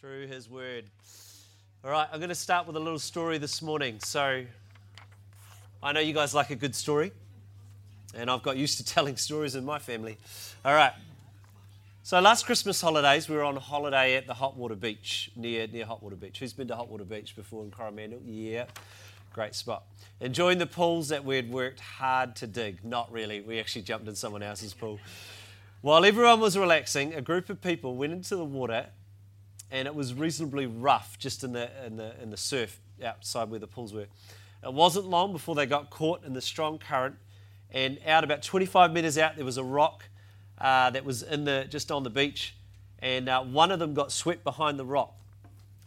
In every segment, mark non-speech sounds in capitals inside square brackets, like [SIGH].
through His Word. All right, I'm going to start with a little story this morning. So, I know you guys like a good story, and I've got used to [LAUGHS] telling stories in my family. All right. So, last Christmas holidays, we were on holiday at the Hotwater Beach, near, near Hotwater Beach. Who's been to Hotwater Beach before in Coromandel? Yeah, great spot. Enjoying the pools that we'd worked hard to dig. Not really, we actually jumped in someone else's pool. While everyone was relaxing, a group of people went into the water and it was reasonably rough just in the, in the, in the surf outside where the pools were. It wasn't long before they got caught in the strong current, and out about 25 metres out, there was a rock uh, that was in the, just on the beach, and uh, one of them got swept behind the rock.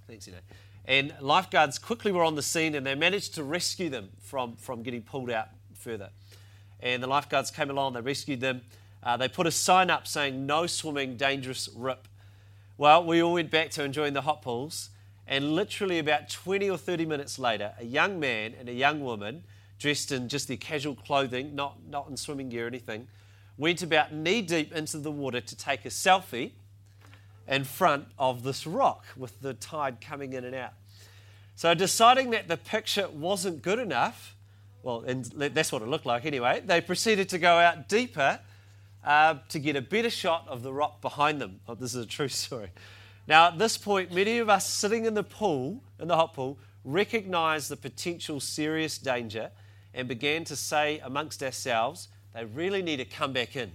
Thanks, you know. And lifeguards quickly were on the scene and they managed to rescue them from, from getting pulled out further. And the lifeguards came along, they rescued them. Uh, they put a sign up saying, No swimming, dangerous rip. Well, we all went back to enjoying the hot pools, and literally about 20 or 30 minutes later, a young man and a young woman, dressed in just their casual clothing, not, not in swimming gear or anything, went about knee deep into the water to take a selfie in front of this rock with the tide coming in and out. So, deciding that the picture wasn't good enough, well, and that's what it looked like anyway, they proceeded to go out deeper uh, to get a better shot of the rock behind them. Oh, this is a true [LAUGHS] story. Now, at this point, many of us sitting in the pool, in the hot pool, recognized the potential serious danger and began to say amongst ourselves, they really need to come back in.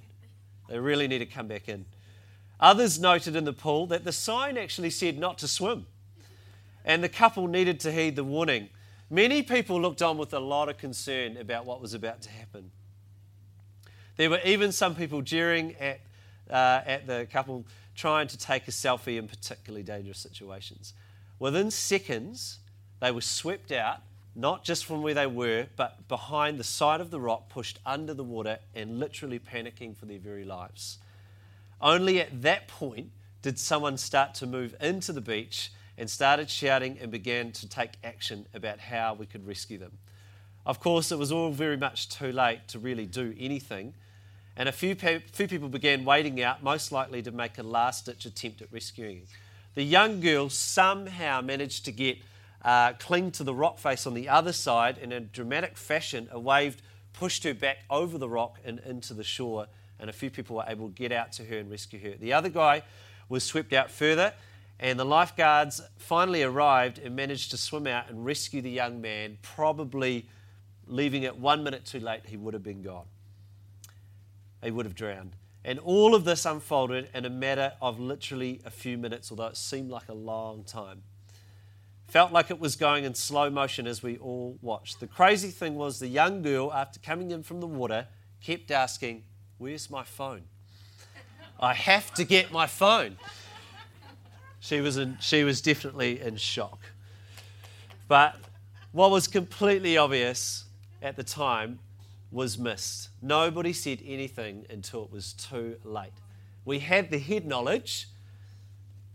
They really need to come back in. Others noted in the pool that the sign actually said not to swim, and the couple needed to heed the warning. Many people looked on with a lot of concern about what was about to happen. There were even some people jeering at, uh, at the couple trying to take a selfie in particularly dangerous situations. Within seconds, they were swept out, not just from where they were, but behind the side of the rock, pushed under the water, and literally panicking for their very lives. Only at that point did someone start to move into the beach and started shouting and began to take action about how we could rescue them. Of course, it was all very much too late to really do anything and a few, pe- few people began wading out, most likely to make a last ditch attempt at rescuing. The young girl somehow managed to get uh, cling to the rock face on the other side. In a dramatic fashion, a wave pushed her back over the rock and into the shore, and a few people were able to get out to her and rescue her. The other guy was swept out further, and the lifeguards finally arrived and managed to swim out and rescue the young man, probably leaving it one minute too late, he would have been gone they would have drowned. And all of this unfolded in a matter of literally a few minutes, although it seemed like a long time. Felt like it was going in slow motion as we all watched. The crazy thing was, the young girl, after coming in from the water, kept asking, Where's my phone? I have to get my phone. She was, in, she was definitely in shock. But what was completely obvious at the time was missed. Nobody said anything until it was too late. We had the head knowledge,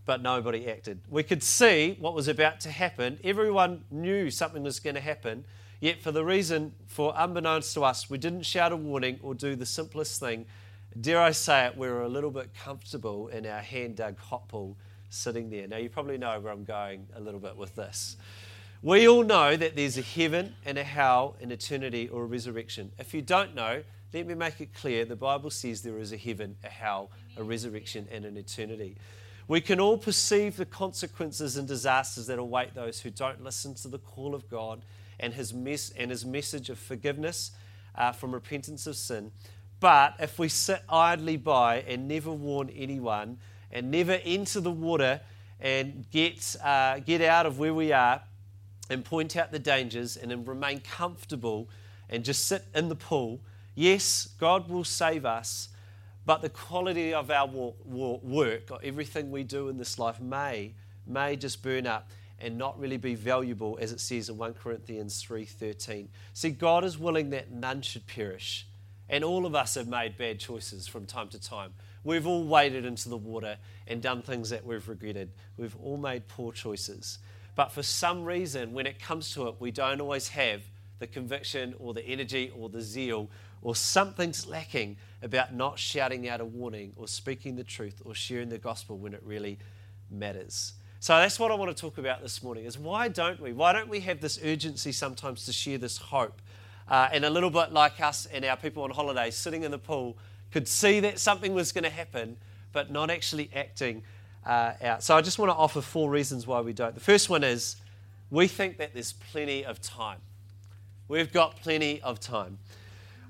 but nobody acted. We could see what was about to happen. Everyone knew something was going to happen, yet, for the reason, for unbeknownst to us, we didn't shout a warning or do the simplest thing. Dare I say it, we were a little bit comfortable in our hand dug hot pool sitting there. Now, you probably know where I'm going a little bit with this. We all know that there's a heaven and a hell, an eternity, or a resurrection. If you don't know, let me make it clear the Bible says there is a heaven, a hell, a resurrection, and an eternity. We can all perceive the consequences and disasters that await those who don't listen to the call of God and his, mes- and his message of forgiveness uh, from repentance of sin. But if we sit idly by and never warn anyone and never enter the water and get, uh, get out of where we are, and point out the dangers and then remain comfortable and just sit in the pool, yes, God will save us, but the quality of our work, or everything we do in this life, may, may just burn up and not really be valuable, as it says in 1 Corinthians 3.13. See, God is willing that none should perish. And all of us have made bad choices from time to time. We've all waded into the water and done things that we've regretted. We've all made poor choices. But for some reason, when it comes to it, we don't always have the conviction or the energy or the zeal, or something's lacking about not shouting out a warning or speaking the truth or sharing the gospel when it really matters. So that's what I want to talk about this morning is why don't we? Why don't we have this urgency sometimes to share this hope? Uh, and a little bit like us and our people on holiday sitting in the pool could see that something was going to happen, but not actually acting uh, out. So I just want to offer four reasons why we don't. The first one is we think that there's plenty of time. We've got plenty of time.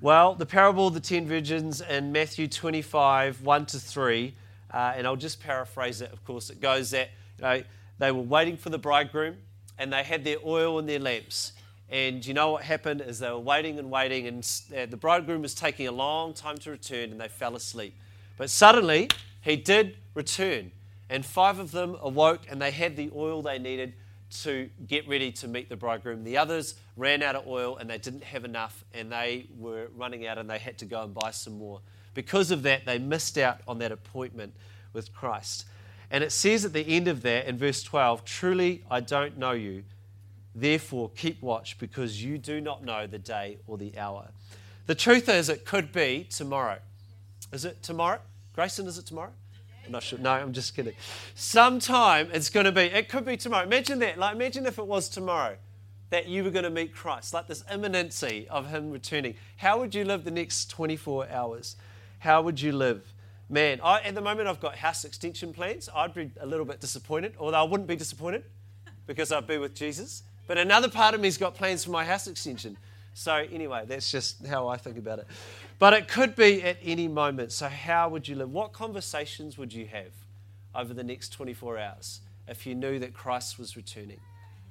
Well, the parable of the ten virgins in Matthew 25, 1 to 3, uh, and I'll just paraphrase it, of course, it goes that you know, they were waiting for the bridegroom and they had their oil in their lamps. And you know what happened is they were waiting and waiting, and uh, the bridegroom was taking a long time to return, and they fell asleep. But suddenly, he did return, and five of them awoke, and they had the oil they needed to get ready to meet the bridegroom. The others ran out of oil, and they didn't have enough, and they were running out, and they had to go and buy some more. Because of that, they missed out on that appointment with Christ. And it says at the end of that in verse 12, Truly I don't know you. Therefore, keep watch because you do not know the day or the hour. The truth is, it could be tomorrow. Is it tomorrow? Grayson, is it tomorrow? I'm not sure. No, I'm just kidding. Sometime it's going to be, it could be tomorrow. Imagine that. Like, imagine if it was tomorrow that you were going to meet Christ, like this imminency of Him returning. How would you live the next 24 hours? How would you live? Man, I, at the moment I've got house extension plans. I'd be a little bit disappointed, although I wouldn't be disappointed because I'd be with Jesus. But another part of me's got plans for my house extension. So, anyway, that's just how I think about it. But it could be at any moment. So, how would you live? What conversations would you have over the next 24 hours if you knew that Christ was returning?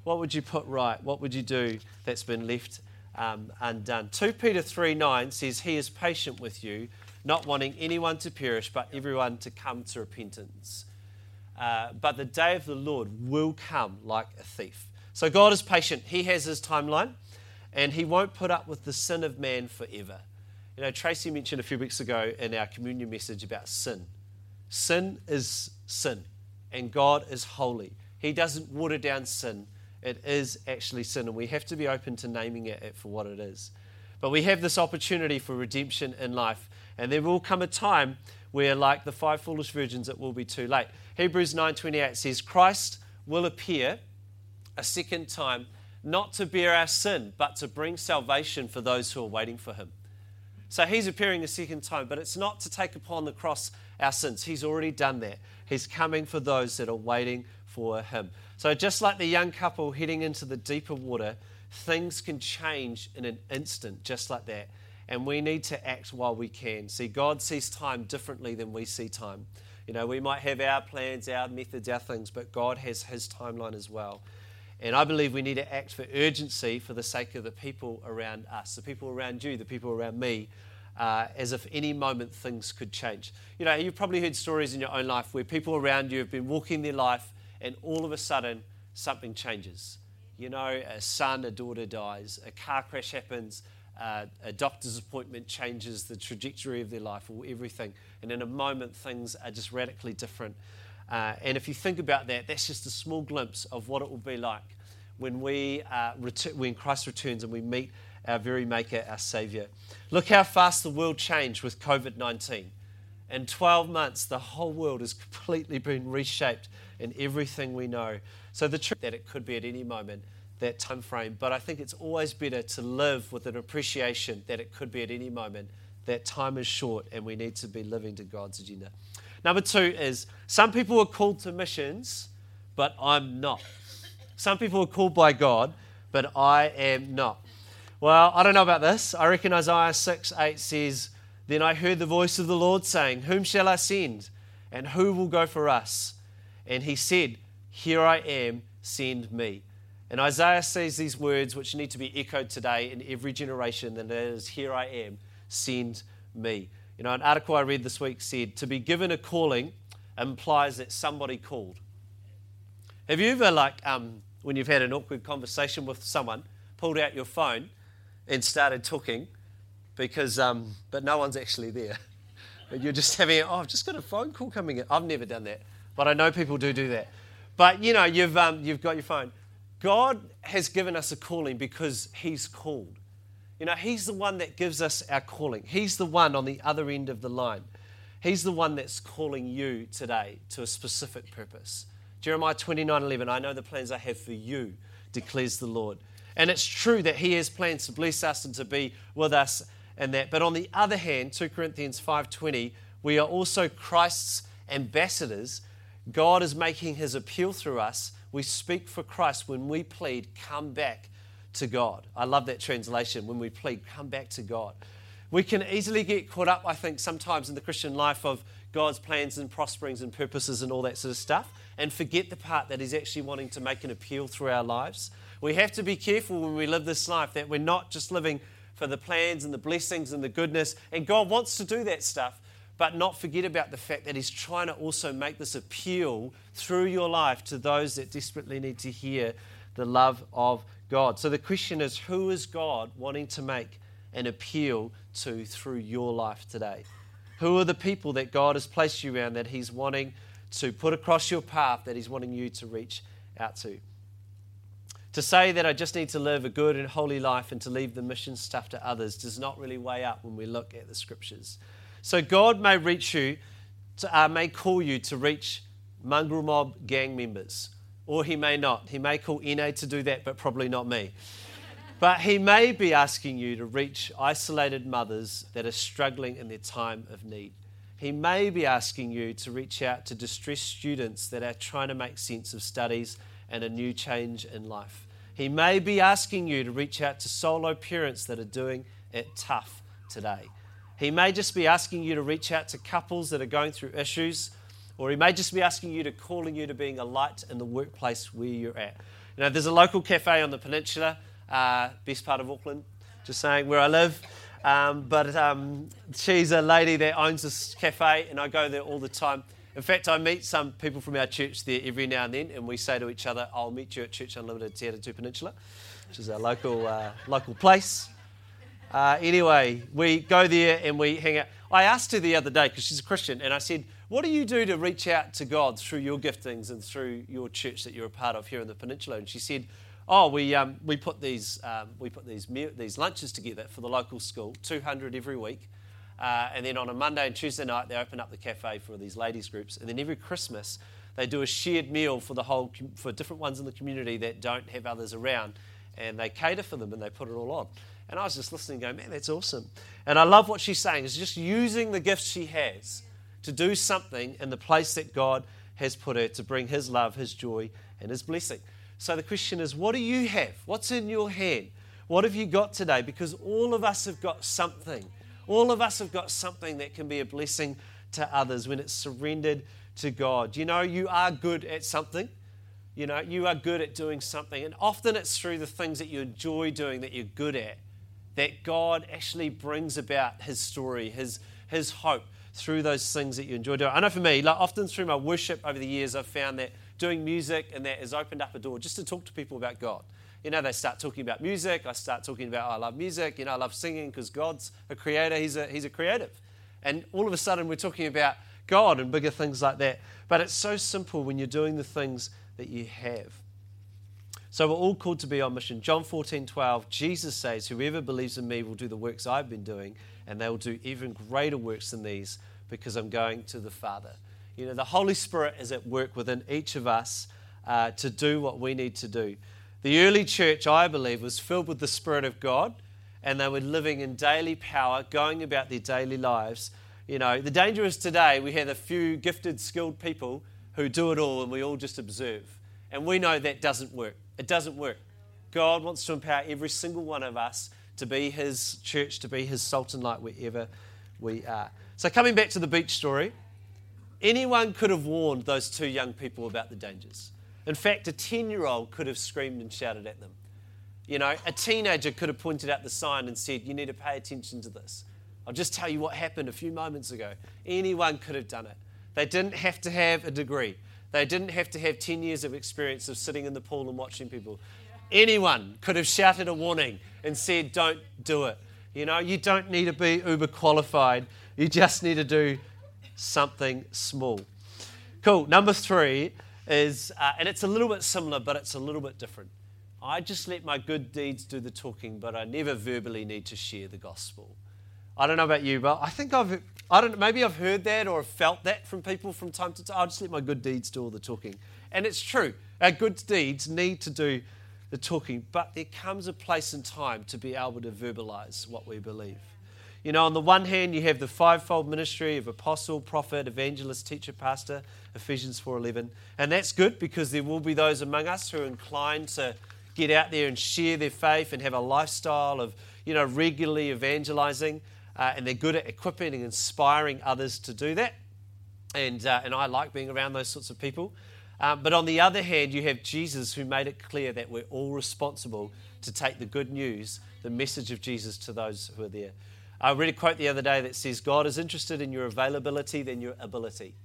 What would you put right? What would you do that's been left um, undone? 2 Peter 3 9 says, He is patient with you not wanting anyone to perish, but everyone to come to repentance. Uh, but the day of the Lord will come like a thief. So God is patient. He has his timeline, and he won't put up with the sin of man forever. You know, Tracy mentioned a few weeks ago in our communion message about sin. Sin is sin, and God is holy. He doesn't water down sin. It is actually sin, and we have to be open to naming it for what it is. But we have this opportunity for redemption in life. And there will come a time where, like the five foolish virgins, it will be too late. Hebrews 9:28 says, Christ will appear a second time, not to bear our sin, but to bring salvation for those who are waiting for him. So he's appearing a second time, but it's not to take upon the cross our sins. He's already done that. He's coming for those that are waiting for him. So just like the young couple heading into the deeper water, things can change in an instant, just like that and we need to act while we can. See, God sees time differently than we see time. You know, we might have our plans, our methods, our things, but God has His timeline as well. And I believe we need to act for urgency for the sake of the people around us, the people around you, the people around me, uh, as if any moment things could change. You know, you've probably heard stories in your own life where people around you have been walking their life and all of a sudden something changes. You know, a son, a daughter dies, a car crash happens, uh, a doctor's appointment changes the trajectory of their life or everything. And in a moment, things are just radically different. Uh, and if you think about that, that's just a small glimpse of what it will be like when, we, uh, ret- when Christ returns and we meet our very Maker, our Savior. Look how fast the world changed with COVID 19. In 12 months, the whole world has completely been reshaped in everything we know. So the truth that it could be at any moment that time frame. But I think it's always better to live with an appreciation that it could be at any moment, that time is short and we need to be living to God's agenda. Number two is some people are called to missions, but I'm not. Some people are called by God, but I am not. Well, I don't know about this. I reckon Isaiah 6 8 says, Then I heard the voice of the Lord saying, Whom shall I send? And who will go for us? And he said, Here I am, send me. And Isaiah says these words which need to be echoed today in every generation, and that is, Here I am, send me. You know, an article I read this week said, To be given a calling implies that somebody called. Have you ever, like, um, when you've had an awkward conversation with someone, pulled out your phone and started talking because, um, but no one's actually there? [LAUGHS] But you're just having, oh, I've just got a phone call coming in. I've never done that, but I know people do do that. But, you know, you've, um, you've got your phone. God has given us a calling because He's called. You know, He's the one that gives us our calling. He's the one on the other end of the line. He's the one that's calling you today to a specific purpose, Jeremiah 29 11, I know the plans I have for you, declares the Lord. And it's true that He has plans to bless us and to be with us and that. But on the other hand, 2 Corinthians 5:20, we are also Christ's ambassadors. God is making His appeal through us. We speak for Christ when we plead, come back to God. I love that translation. When we plead, come back to God. We can easily get caught up, I think, sometimes in the Christian life of God's plans and prosperings and purposes and all that sort of stuff, and forget the part that He's actually wanting to make an appeal through our lives. We have to be careful when we live this life that we're not just living for the plans and the blessings and the goodness, and God wants to do that stuff, but not forget about the fact that He's trying to also make this appeal through your life to those that desperately need to hear the love of God. So the question is who is God wanting to make an appeal to through your life today? Who are the people that God has placed you around that He's wanting to put across your path, that He's wanting you to reach out to? To say that I just need to live a good and holy life and to leave the mission stuff to others does not really weigh up when we look at the scriptures. So God may reach you, to, uh, may call you to reach mongrel mob gang members, or He may not. He may call NA to do that, but probably not me. But he may be asking you to reach isolated mothers that are struggling in their time of need. He may be asking you to reach out to distressed students that are trying to make sense of studies and a new change in life. He may be asking you to reach out to solo parents that are doing it tough today. He may just be asking you to reach out to couples that are going through issues, or he may just be asking you to calling you to being a light in the workplace where you're at. You know, there's a local cafe on the peninsula uh, best part of Auckland, just saying where I live. Um, but um, she's a lady that owns this cafe, and I go there all the time. In fact, I meet some people from our church there every now and then, and we say to each other, I'll meet you at Church Unlimited Te Two Peninsula, which is our local, uh, local place. Uh, anyway, we go there and we hang out. I asked her the other day, because she's a Christian, and I said, What do you do to reach out to God through your giftings and through your church that you're a part of here in the peninsula? And she said, oh, we, um, we put, these, um, we put these, these lunches together for the local school, 200 every week. Uh, and then on a Monday and Tuesday night, they open up the cafe for these ladies groups. And then every Christmas, they do a shared meal for the whole for different ones in the community that don't have others around, and they cater for them and they put it all on. And I was just listening, going, man, that's awesome. And I love what she's saying. Is just using the gifts she has to do something in the place that God has put her to bring His love, His joy, and His blessing. So the question is, what do you have? What's in your hand? What have you got today? Because all of us have got something. All of us have got something that can be a blessing to others when it's surrendered to God. You know, you are good at something. You know, you are good at doing something. And often it's through the things that you enjoy doing that you're good at that God actually brings about His story, His, His hope through those things that you enjoy doing. I know for me, like often through my worship over the years, I've found that doing music, and that has opened up a door just to talk to people about God. You know, they start talking about music. I start talking about, oh, I love music. You know, I love singing because God's a creator. He's a, he's a creative. And all of a sudden, we're talking about God and bigger things like that. But it's so simple when you're doing the things that you have. So we're all called to be on mission. John 14, 12, Jesus says, Whoever believes in me will do the works I've been doing, and they will do even greater works than these because I'm going to the Father. You know, the Holy Spirit is at work within each of us uh, to do what we need to do. The early church, I believe, was filled with the Spirit of God and they were living in daily power, going about their daily lives. You know, the danger is today we have a few gifted, skilled people who do it all and we all just observe. And we know that doesn't work. It doesn't work. God wants to empower every single one of us to be His church, to be His salt and light wherever we are. So, coming back to the beach story, Anyone could have warned those two young people about the dangers. In fact, a 10 year old could have screamed and shouted at them. You know, a teenager could have pointed out the sign and said, You need to pay attention to this. I'll just tell you what happened a few moments ago. Anyone could have done it. They didn't have to have a degree, they didn't have to have 10 years of experience of sitting in the pool and watching people. Anyone could have shouted a warning and said, Don't do it. You know, you don't need to be uber qualified, you just need to do something small. Cool. Number three is, uh, and it's a little bit similar, but it's a little bit different. I just let my good deeds do the talking, but I never verbally need to share the gospel. I don't know about you, but I think I've, I don't maybe I've heard that or felt that from people from time to time. I just let my good deeds do all the talking. And it's true. Our good deeds need to do the talking, but there comes a place and time to be able to verbalize what we believe. You know, on the one hand, you have the fivefold ministry of apostle, prophet, evangelist, teacher, pastor, Ephesians 4:11, and that's good because there will be those among us who are inclined to get out there and share their faith and have a lifestyle of, you know, regularly evangelizing, uh, and they're good at equipping and inspiring others to do that. And uh, and I like being around those sorts of people. Um, but on the other hand, you have Jesus who made it clear that we're all responsible to take the good news, the message of Jesus to those who are there. I read a quote the other day that says, God is interested in your availability than your ability.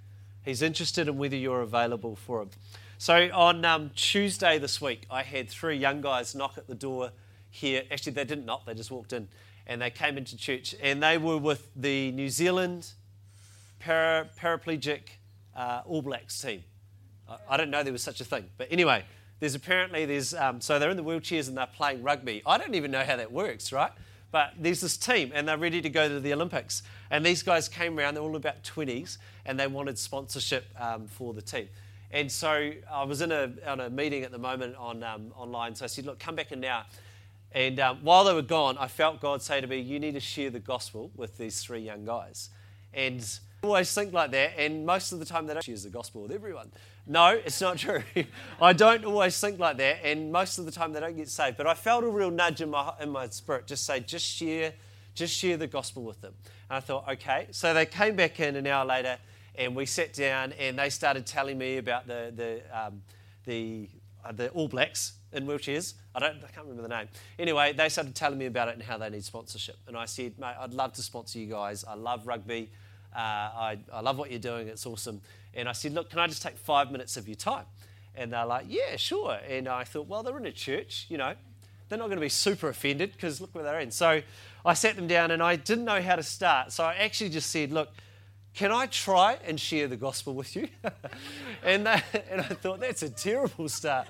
He's interested in whether you're available for Him. So on um, Tuesday this week, I had three young guys knock at the door here. Actually, they didn't knock, they just walked in and they came into church and they were with the New Zealand para- paraplegic uh, All Blacks team. I, I didn't know there was such a thing. But anyway, there's apparently, there's, um, so they're in the wheelchairs and they're playing rugby. I don't even know how that works, right? But there's this team, and they're ready to go to the Olympics. And these guys came around, they're all about 20s, and they wanted sponsorship um, for the team. And so I was in a, on a meeting at the moment on, um, online, so I said, Look, come back in now. And um, while they were gone, I felt God say to me, You need to share the gospel with these three young guys. And I always think like that, and most of the time they don't share the gospel with everyone. No, it's not true. [LAUGHS] I don't always think like that, and most of the time they don't get saved. But I felt a real nudge in my, in my spirit, just say, just share, just share the gospel with them. And I thought, okay. So they came back in an hour later, and we sat down, and they started telling me about the the um, the, uh, the All Blacks in wheelchairs. I don't, I can't remember the name. Anyway, they started telling me about it and how they need sponsorship. And I said, mate, I'd love to sponsor you guys. I love rugby. Uh, I, I love what you're doing. It's awesome. And I said, Look, can I just take five minutes of your time? And they're like, Yeah, sure. And I thought, Well, they're in a church, you know, they're not going to be super offended because look where they're in. So I sat them down and I didn't know how to start. So I actually just said, Look, can I try and share the gospel with you? [LAUGHS] and, they, and I thought, that's a terrible start.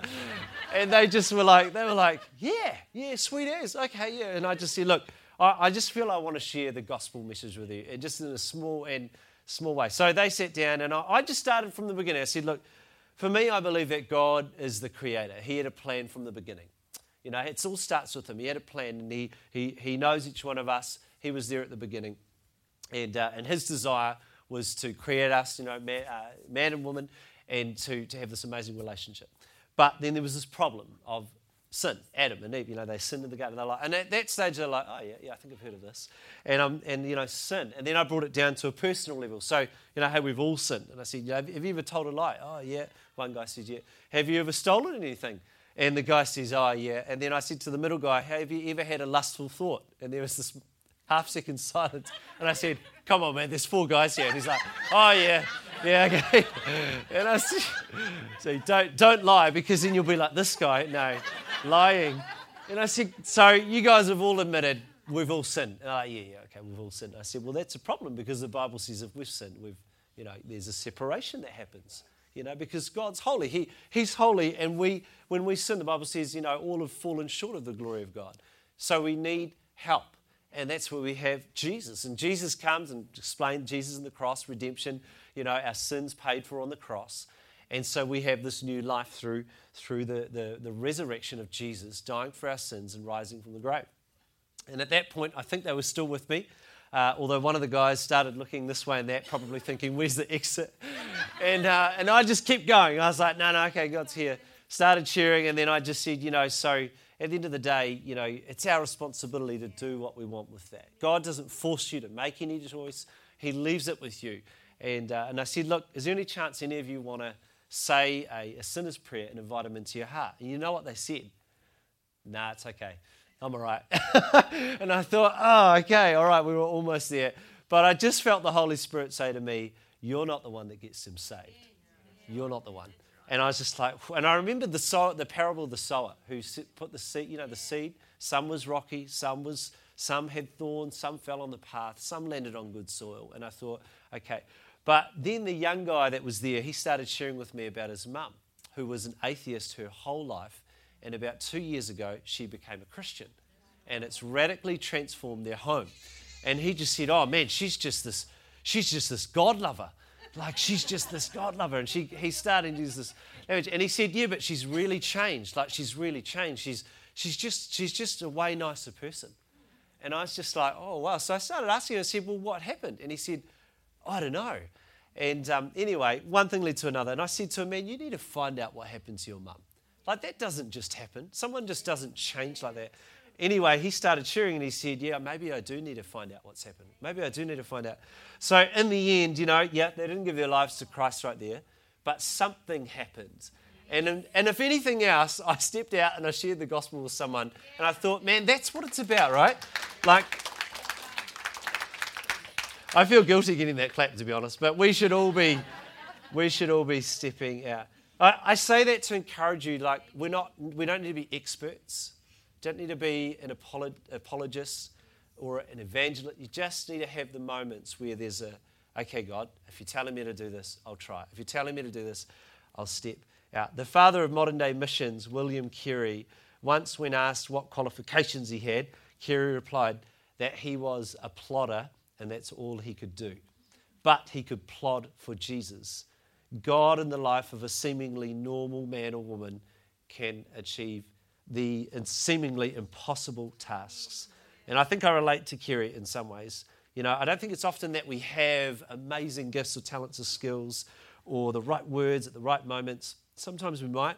and they just were like, they were like, yeah, yeah, sweet as, okay, yeah. And I just said, look, I, I just feel I want to share the gospel message with you, and just in a small and small way. So they sat down, and I, I just started from the beginning. I said, Look, for me, I believe that God is the creator. He had a plan from the beginning. You know, it all starts with Him. He had a plan, and He, he, he knows each one of us. He was there at the beginning. And, uh, and His desire was to create us, you know, man, uh, man and woman, and to, to have this amazing relationship. But then there was this problem of sin. Adam and Eve, you know, they sinned in the garden. They're like, and at that stage, they're like, oh yeah, yeah, I think I've heard of this, and um, and you know, sin. And then I brought it down to a personal level. So you know, hey, we've all sinned. And I said, have you ever told a lie? Oh yeah. One guy says, yeah. Have you ever stolen anything? And the guy says, oh yeah. And then I said to the middle guy, have you ever had a lustful thought? And there was this half second [LAUGHS] silence, and I said, come on, man, there's four guys here. And he's like, oh yeah. Yeah, okay. And I said, so don't, don't lie because then you'll be like this guy. No, lying. And I said, so you guys have all admitted we've all sinned. And yeah, yeah, okay, we've all sinned. I said, well, that's a problem because the Bible says if we've sinned, we've, you know, there's a separation that happens. You know, because God's holy. He, he's holy, and we, when we sin, the Bible says, you know, all have fallen short of the glory of God. So we need help. And that's where we have Jesus. And Jesus comes and explains Jesus and the cross, redemption, you know, our sins paid for on the cross. And so we have this new life through, through the, the, the resurrection of Jesus, dying for our sins and rising from the grave. And at that point, I think they were still with me. Uh, although one of the guys started looking this way and that, probably thinking, where's the exit? [LAUGHS] and, uh, and I just kept going. I was like, no, no, okay, God's here. Started cheering, and then I just said, you know, so at the end of the day, you know, it's our responsibility to do what we want with that. God doesn't force you to make any choice, He leaves it with you. And, uh, and I said, Look, is there any chance any of you want to say a, a sinner's prayer and invite them into your heart? And you know what they said? Nah, it's okay. I'm all right. [LAUGHS] and I thought, oh, okay, all right, we were almost there. But I just felt the Holy Spirit say to me, You're not the one that gets them saved. You're not the one. And I was just like, and I remember the, the parable of the sower who put the seed, you know, the seed. Some was rocky, some was, some had thorns, some fell on the path, some landed on good soil. And I thought, okay. But then the young guy that was there, he started sharing with me about his mum, who was an atheist her whole life. And about two years ago, she became a Christian. And it's radically transformed their home. And he just said, oh man, she's just this, she's just this God lover Like she's just this God lover. And she, he's starting to use this language. And he said, yeah, but she's really changed. Like she's really changed. She's, she's, just, she's just a way nicer person. And I was just like, oh, wow. So I started asking him, I said, well, what happened? And he said, I don't know. And um, anyway, one thing led to another. And I said to him, man, you need to find out what happened to your mum. Like that doesn't just happen. Someone just doesn't change like that. Anyway, he started cheering and he said, Yeah, maybe I do need to find out what's happened. Maybe I do need to find out. So, in the end, you know, yeah, they didn't give their lives to Christ right there, but something happened. And, and if anything else, I stepped out and I shared the gospel with someone, and I thought, man, that's what it's about, right? Like, I feel guilty getting that clap, to be honest, but we should all be, we should all be stepping out. I, I say that to encourage you, like, we're not, we don't need to be experts don't need to be an apologist or an evangelist. You just need to have the moments where there's a, okay, God, if you're telling me to do this, I'll try. If you're telling me to do this, I'll step out. The father of modern day missions, William Carey, once when asked what qualifications he had, Carey replied that he was a plodder and that's all he could do. But he could plod for Jesus. God in the life of a seemingly normal man or woman can achieve the seemingly impossible tasks. And I think I relate to Carey in some ways. You know, I don't think it's often that we have amazing gifts or talents or skills or the right words at the right moments. Sometimes we might.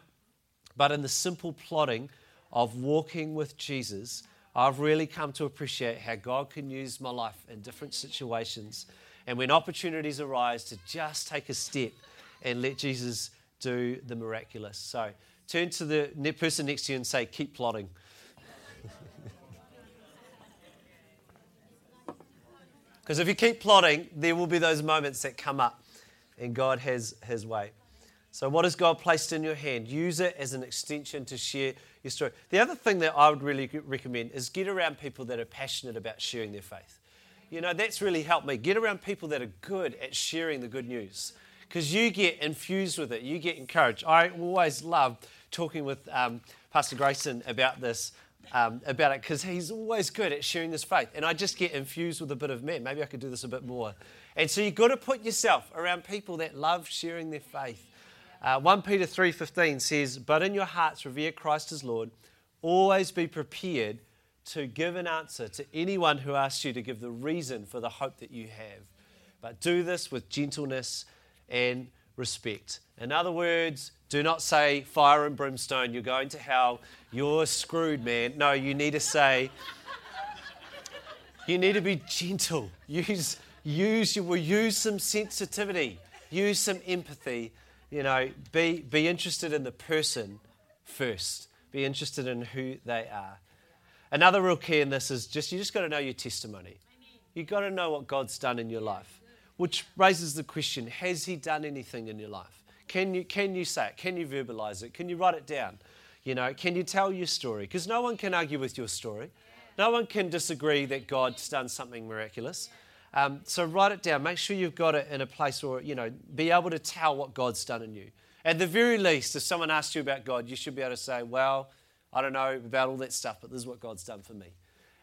But in the simple plodding of walking with Jesus, I've really come to appreciate how God can use my life in different situations. And when opportunities arise, to just take a step and let Jesus do the miraculous. So, Turn to the person next to you and say, Keep plotting. Because [LAUGHS] if you keep plotting, there will be those moments that come up, and God has His way. So, what has God placed in your hand? Use it as an extension to share your story. The other thing that I would really recommend is get around people that are passionate about sharing their faith. You know, that's really helped me. Get around people that are good at sharing the good news because you get infused with it, you get encouraged. I always love talking with um, Pastor Grayson about this, um, about it, because he's always good at sharing his faith. And I just get infused with a bit of, man, maybe I could do this a bit more. And so you've got to put yourself around people that love sharing their faith. Uh, 1 Peter 3.15 says, But in your hearts revere Christ as Lord. Always be prepared to give an answer to anyone who asks you to give the reason for the hope that you have. But do this with gentleness and respect. In other words, do not say fire and brimstone, you're going to hell, you're screwed, man. No, you need to say, you need to be gentle. Use, use, you will use some sensitivity, use some empathy. You know, be, be interested in the person first, be interested in who they are. Another real key in this is just you just got to know your testimony. You've got to know what God's done in your life. Which raises the question Has He done anything in your life? Can you, can you say it? Can you verbalize it? Can you write it down? You know, can you tell your story? Because no one can argue with your story. No one can disagree that God's done something miraculous. Um, so write it down. Make sure you've got it in a place or, you know, be able to tell what God's done in you. At the very least, if someone asks you about God, you should be able to say, well, I don't know about all that stuff, but this is what God's done for me.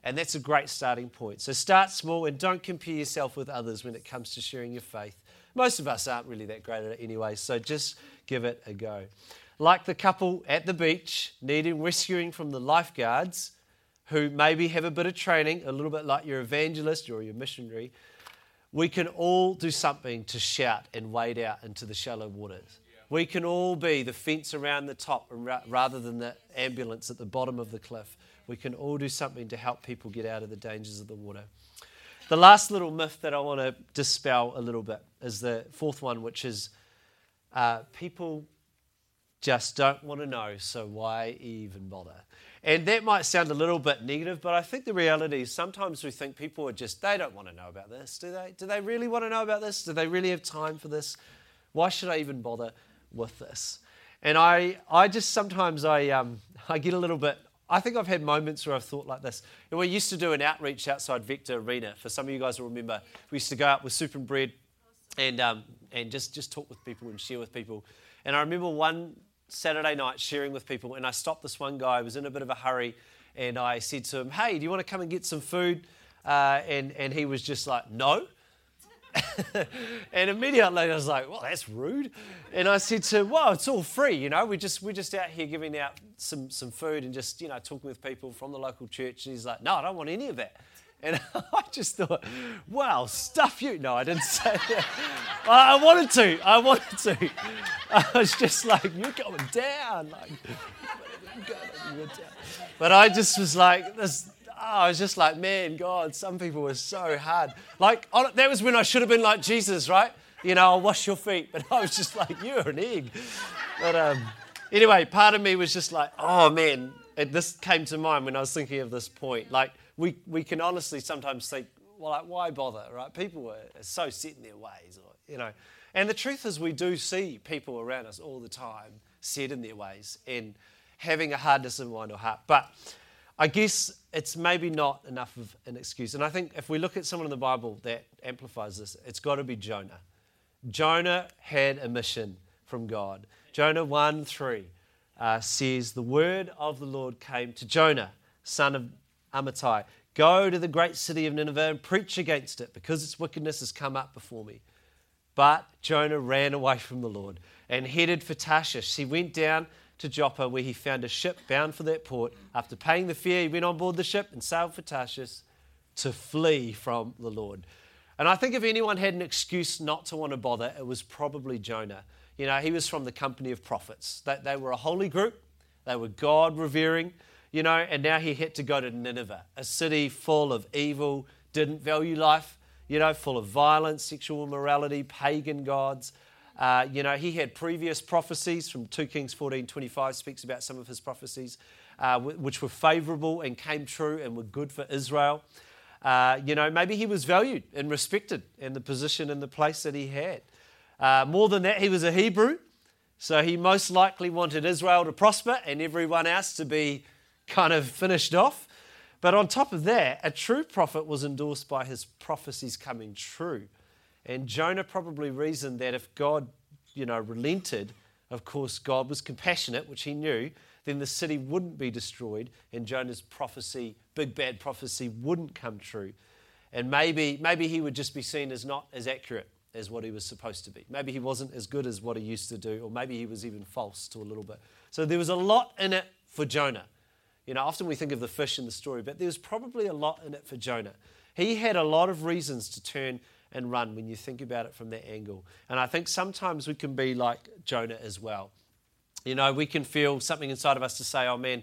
And that's a great starting point. So start small and don't compare yourself with others when it comes to sharing your faith. Most of us aren't really that great at it anyway, so just give it a go. Like the couple at the beach needing rescuing from the lifeguards who maybe have a bit of training, a little bit like your evangelist or your missionary, we can all do something to shout and wade out into the shallow waters. We can all be the fence around the top rather than the ambulance at the bottom of the cliff we can all do something to help people get out of the dangers of the water. The last little myth that I want to dispel a little bit is the fourth one, which is uh, people just don't want to know, so why even bother? And that might sound a little bit negative, but I think the reality is sometimes we think people are just, they don't want to know about this, do they? Do they really want to know about this? Do they really have time for this? Why should I even bother with this? And I, I just sometimes I, um, [LAUGHS] I get a little bit I think I've had moments where I've thought like this. And we used to do an outreach outside Vector Arena. For some of you guys will remember, we used to go out with soup and bread and, um, and just, just talk with people and share with people. And I remember one Saturday night sharing with people, and I stopped this one guy, who was in a bit of a hurry, and I said to him, Hey, do you want to come and get some food? Uh, and, and he was just like, No. [LAUGHS] and immediately I was like, well, that's rude. And I said to him, well, it's all free, you know. We just, we're just out here giving out some, some food and just, you know, talking with people from the local church. And he's like, no, I don't want any of that. And [LAUGHS] I just thought, wow, stuff you. No, I didn't [LAUGHS] say that. I wanted to. I wanted to. I was just like, you're going down. Like, down. but I just was like, this, oh, I was just like, man, God, some people were so hard. Like, that was when I should have been like Jesus, right? You know, I'll wash your feet. [LAUGHS] But I was just like, you're an egg. But um, anyway, part of me was just like, oh, man. And this came to mind when I was thinking of this point. Like, we, we can honestly sometimes think, well, like, why bother, right? People are so set in their ways, or, you know. And the truth is, we do see people around us all the time set in their ways and having a hardness of mind or heart. But I guess it's maybe not enough of an excuse. And I think if we look at someone in the Bible that amplifies this, it's got to be Jonah. Jonah had a mission from God. Jonah 1 3 uh, says, The word of the Lord came to Jonah, son of Amittai, Go to the great city of Nineveh and preach against it, because its wickedness has come up before me. But Jonah ran away from the Lord and headed for Tarshish. He went down to Joppa, where he found a ship bound for that port. After paying the fare, he went on board the ship and sailed for Tarshish to flee from the Lord. And I think if anyone had an excuse not to want to bother, it was probably Jonah. You know, he was from the company of prophets. They, they were a holy group, they were God revering you know, and now he had to go to Nineveh, a city full of evil, didn't value life, you know, full of violence, sexual immorality, pagan gods. Uh, you know, he had previous prophecies from 2 Kings 14 25, speaks about some of his prophecies, uh, which were favorable and came true and were good for Israel. Uh, you know, maybe he was valued and respected in the position and the place that he had. Uh, more than that, he was a Hebrew, so he most likely wanted Israel to prosper and everyone else to be kind of finished off. But on top of that, a true prophet was endorsed by his prophecies coming true. And Jonah probably reasoned that if God, you know, relented, of course, God was compassionate, which he knew, then the city wouldn't be destroyed and Jonah's prophecy, big bad prophecy, wouldn't come true. And maybe, maybe he would just be seen as not as accurate as what he was supposed to be. Maybe he wasn't as good as what he used to do, or maybe he was even false to a little bit. So there was a lot in it for Jonah. You know, often we think of the fish in the story, but there's probably a lot in it for Jonah. He had a lot of reasons to turn and run when you think about it from that angle. And I think sometimes we can be like Jonah as well. You know, we can feel something inside of us to say, oh man,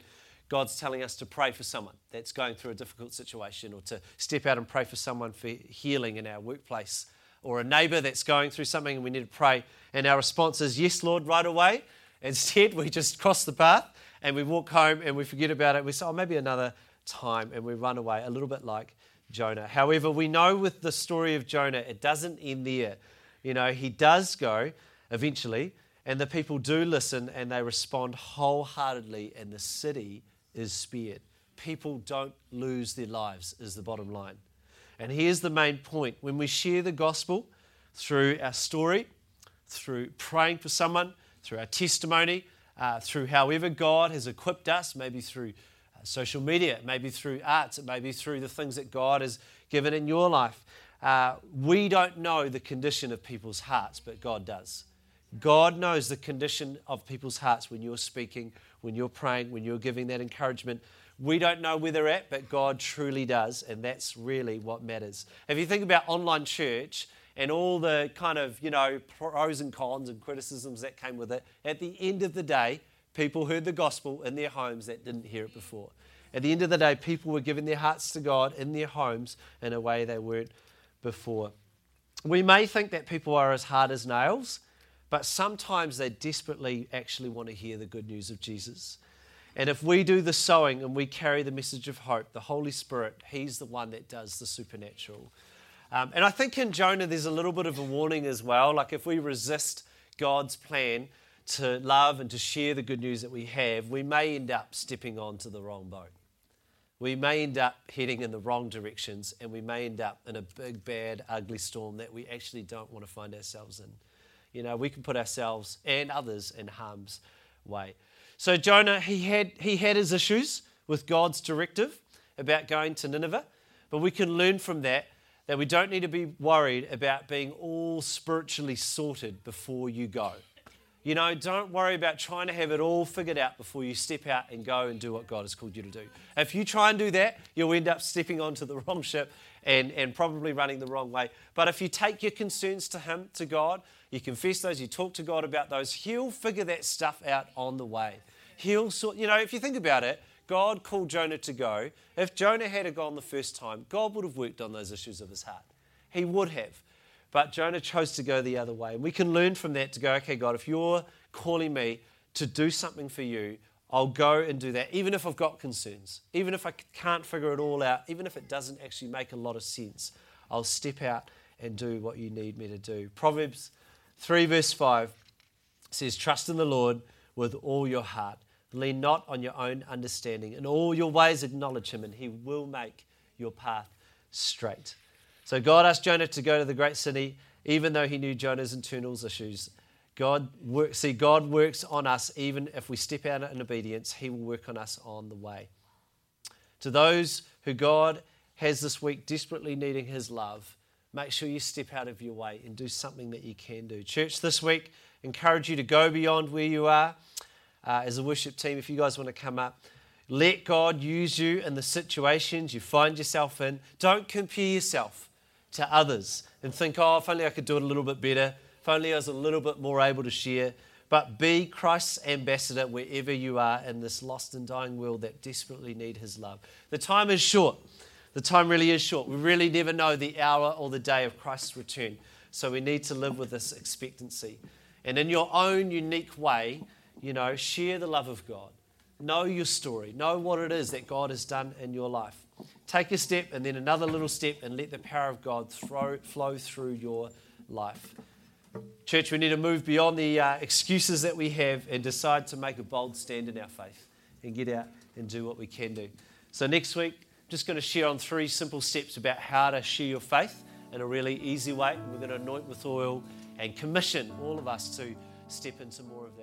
God's telling us to pray for someone that's going through a difficult situation or to step out and pray for someone for healing in our workplace or a neighbor that's going through something and we need to pray. And our response is, yes, Lord, right away. Instead, [LAUGHS] we just cross the path and we walk home and we forget about it. We say, oh, maybe another time, and we run away, a little bit like Jonah. However, we know with the story of Jonah, it doesn't end there. You know, he does go eventually, and the people do listen and they respond wholeheartedly, and the city is spared. People don't lose their lives, is the bottom line. And here's the main point when we share the gospel through our story, through praying for someone, through our testimony, uh, through however God has equipped us, maybe through uh, social media, maybe through arts, maybe through the things that God has given in your life. Uh, we don't know the condition of people's hearts, but God does. God knows the condition of people's hearts when you're speaking, when you're praying, when you're giving that encouragement. We don't know where they're at, but God truly does, and that's really what matters. If you think about online church, and all the kind of, you know, pros and cons and criticisms that came with it, at the end of the day, people heard the gospel in their homes that didn't hear it before. At the end of the day, people were giving their hearts to God in their homes in a way they weren't before. We may think that people are as hard as nails, but sometimes they desperately actually want to hear the good news of Jesus. And if we do the sowing and we carry the message of hope, the Holy Spirit, He's the one that does the supernatural. Um, and I think in Jonah, there's a little bit of a warning as well. Like if we resist God's plan to love and to share the good news that we have, we may end up stepping onto the wrong boat. We may end up heading in the wrong directions and we may end up in a big, bad, ugly storm that we actually don't want to find ourselves in. You know, we can put ourselves and others in harm's way. So Jonah, he had, he had his issues with God's directive about going to Nineveh, but we can learn from that that we don't need to be worried about being all spiritually sorted before you go. You know, don't worry about trying to have it all figured out before you step out and go and do what God has called you to do. If you try and do that, you'll end up stepping onto the [LAUGHS] wrong ship and, and probably running the wrong way. But if you take your concerns to Him, to God, you confess those, you talk to God about those, He'll figure that stuff out on the way. He'll sort, you know, if you think about it, God called Jonah to go. If Jonah had gone the first time, God would have worked on those issues of his heart. He would have. But Jonah chose to go the other way. And we can learn from that to go, okay, God, if you're calling me to do something for you, I'll go and do that, even if I've got concerns, even if I can't figure it all out, even if it doesn't actually make a lot of sense. I'll step out and do what you need me to do. Proverbs 3, verse 5 says, Trust in the Lord with all your heart. Lean not on your own understanding. In all your ways, acknowledge him, and he will make your path straight. So God asked Jonah to go to the great city, even though he knew Jonah's internal issues. God work, see, God works on us even if we step out in obedience. He will work on us on the way. To those who God has this week desperately needing His love, make sure you step out of your way and do something that you can do. Church, this week, encourage you to go beyond where you are. Uh, as a worship team, if you guys want to come up, let God use you in the situations you find yourself in. Don't compare yourself to others and think, oh, if only I could do it a little bit better, if only I was a little bit more able to share. But be Christ's ambassador wherever you are in this lost and dying world that desperately need his love. The time is short. The time really is short. We really never know the hour or the day of Christ's return. So we need to live with this expectancy. And in your own unique way, you know, share the love of God. Know your story. Know what it is that God has done in your life. Take a step and then another little step and let the power of God throw, flow through your life. Church, we need to move beyond the uh, excuses that we have and decide to make a bold stand in our faith and get out and do what we can do. So, next week, I'm just going to share on three simple steps about how to share your faith in a really easy way. We're going to anoint with oil and commission all of us to step into more of that.